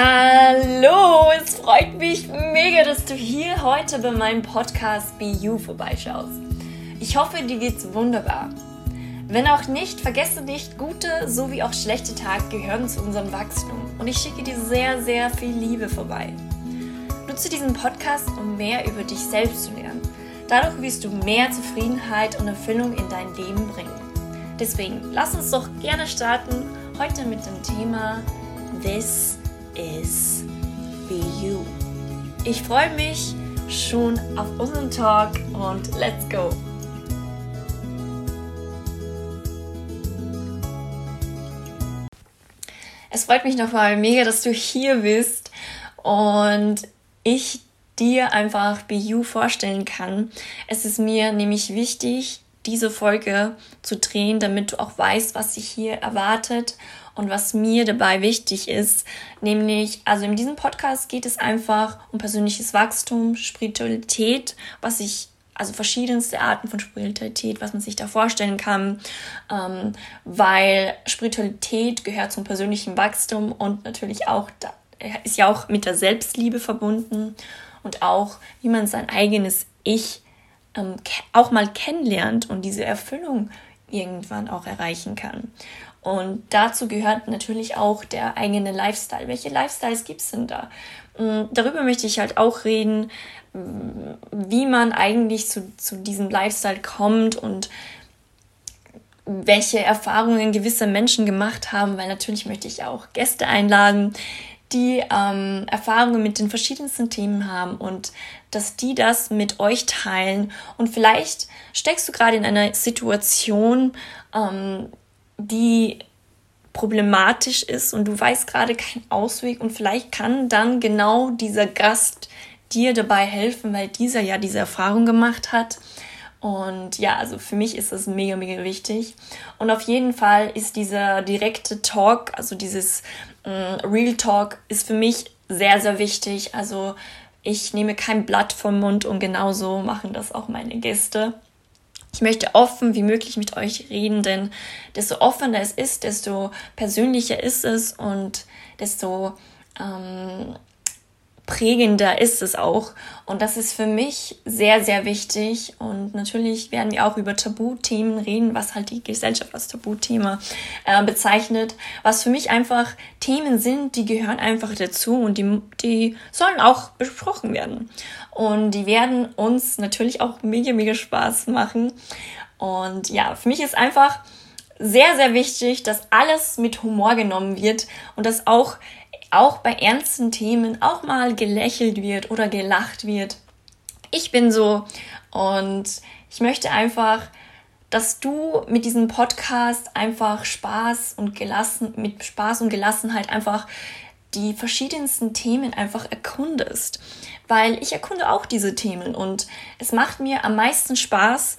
Hallo, es freut mich mega, dass du hier heute bei meinem Podcast Be You vorbeischaust. Ich hoffe, dir geht's wunderbar. Wenn auch nicht, vergesse nicht, gute sowie auch schlechte Tage gehören zu unserem Wachstum und ich schicke dir sehr, sehr viel Liebe vorbei. Nutze diesen Podcast, um mehr über dich selbst zu lernen. Dadurch wirst du mehr Zufriedenheit und Erfüllung in dein Leben bringen. Deswegen lass uns doch gerne starten heute mit dem Thema This is Be You. Ich freue mich schon auf unseren Talk und let's go! Es freut mich nochmal mega, dass du hier bist und ich dir einfach Be You vorstellen kann. Es ist mir nämlich wichtig, diese Folge zu drehen, damit du auch weißt, was sich hier erwartet und was mir dabei wichtig ist. Nämlich, also in diesem Podcast geht es einfach um persönliches Wachstum, Spiritualität, was ich also verschiedenste Arten von Spiritualität, was man sich da vorstellen kann, ähm, weil Spiritualität gehört zum persönlichen Wachstum und natürlich auch da, ist ja auch mit der Selbstliebe verbunden und auch wie man sein eigenes Ich ähm, auch mal kennenlernt und diese Erfüllung irgendwann auch erreichen kann. Und dazu gehört natürlich auch der eigene Lifestyle. Welche Lifestyles gibt es denn da? Mm, darüber möchte ich halt auch reden, mm, wie man eigentlich zu, zu diesem Lifestyle kommt und welche Erfahrungen gewisse Menschen gemacht haben, weil natürlich möchte ich auch Gäste einladen, die ähm, Erfahrungen mit den verschiedensten Themen haben und dass die das mit euch teilen. Und vielleicht steckst du gerade in einer Situation, ähm, die problematisch ist und du weißt gerade keinen Ausweg und vielleicht kann dann genau dieser Gast dir dabei helfen, weil dieser ja diese Erfahrung gemacht hat. Und ja, also für mich ist das mega, mega wichtig. Und auf jeden Fall ist dieser direkte Talk, also dieses äh, Real Talk, ist für mich sehr, sehr wichtig. Also ich nehme kein Blatt vom Mund und genauso machen das auch meine Gäste. Ich möchte offen wie möglich mit euch reden, denn desto offener es ist, desto persönlicher ist es und desto ähm, prägender ist es auch. Und das ist für mich sehr, sehr wichtig. Und natürlich werden wir auch über Tabuthemen reden, was halt die Gesellschaft als Tabuthema äh, bezeichnet. Was für mich einfach Themen sind, die gehören einfach dazu und die, die sollen auch besprochen werden. Und die werden uns natürlich auch mega, mega Spaß machen. Und ja, für mich ist einfach sehr, sehr wichtig, dass alles mit Humor genommen wird und dass auch auch bei ernsten Themen auch mal gelächelt wird oder gelacht wird. Ich bin so und ich möchte einfach, dass du mit diesem Podcast einfach Spaß und gelassen, mit Spaß und Gelassenheit einfach die verschiedensten Themen einfach erkundest. Weil ich erkunde auch diese Themen und es macht mir am meisten Spaß,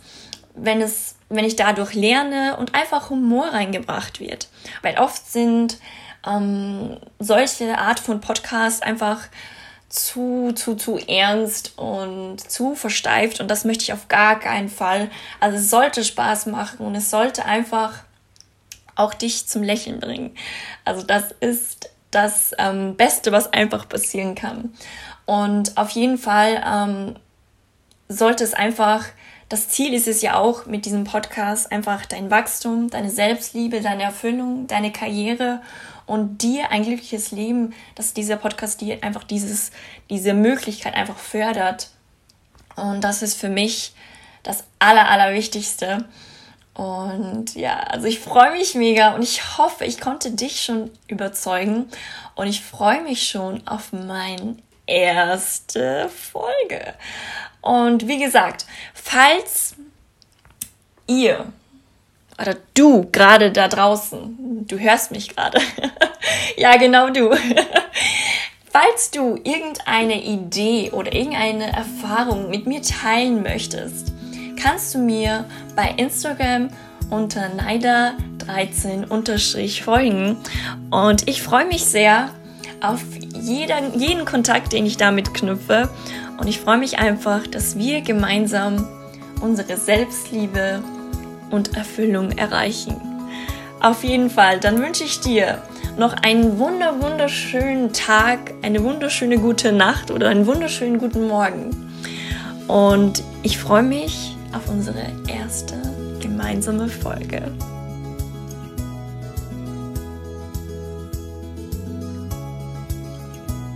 wenn es, wenn ich dadurch lerne und einfach Humor reingebracht wird. Weil oft sind ähm, solche Art von Podcast einfach zu, zu, zu ernst und zu versteift und das möchte ich auf gar keinen Fall. Also es sollte Spaß machen und es sollte einfach auch dich zum Lächeln bringen. Also das ist das ähm, Beste, was einfach passieren kann. Und auf jeden Fall ähm, sollte es einfach, das Ziel ist es ja auch mit diesem Podcast, einfach dein Wachstum, deine Selbstliebe, deine Erfüllung, deine Karriere und dir ein glückliches Leben, dass dieser Podcast dir einfach dieses, diese Möglichkeit einfach fördert. Und das ist für mich das Aller, Allerwichtigste. Und ja, also ich freue mich mega und ich hoffe, ich konnte dich schon überzeugen. Und ich freue mich schon auf meine erste Folge. Und wie gesagt, falls ihr oder du gerade da draußen, du hörst mich gerade. ja, genau du. Falls du irgendeine Idee oder irgendeine Erfahrung mit mir teilen möchtest, kannst du mir bei Instagram unter Naida13 folgen. Und ich freue mich sehr auf jeder, jeden Kontakt, den ich damit knüpfe. Und ich freue mich einfach, dass wir gemeinsam unsere Selbstliebe und Erfüllung erreichen. Auf jeden Fall, dann wünsche ich dir noch einen wunder wunderschönen Tag, eine wunderschöne gute Nacht oder einen wunderschönen guten Morgen. Und ich freue mich auf unsere erste gemeinsame Folge.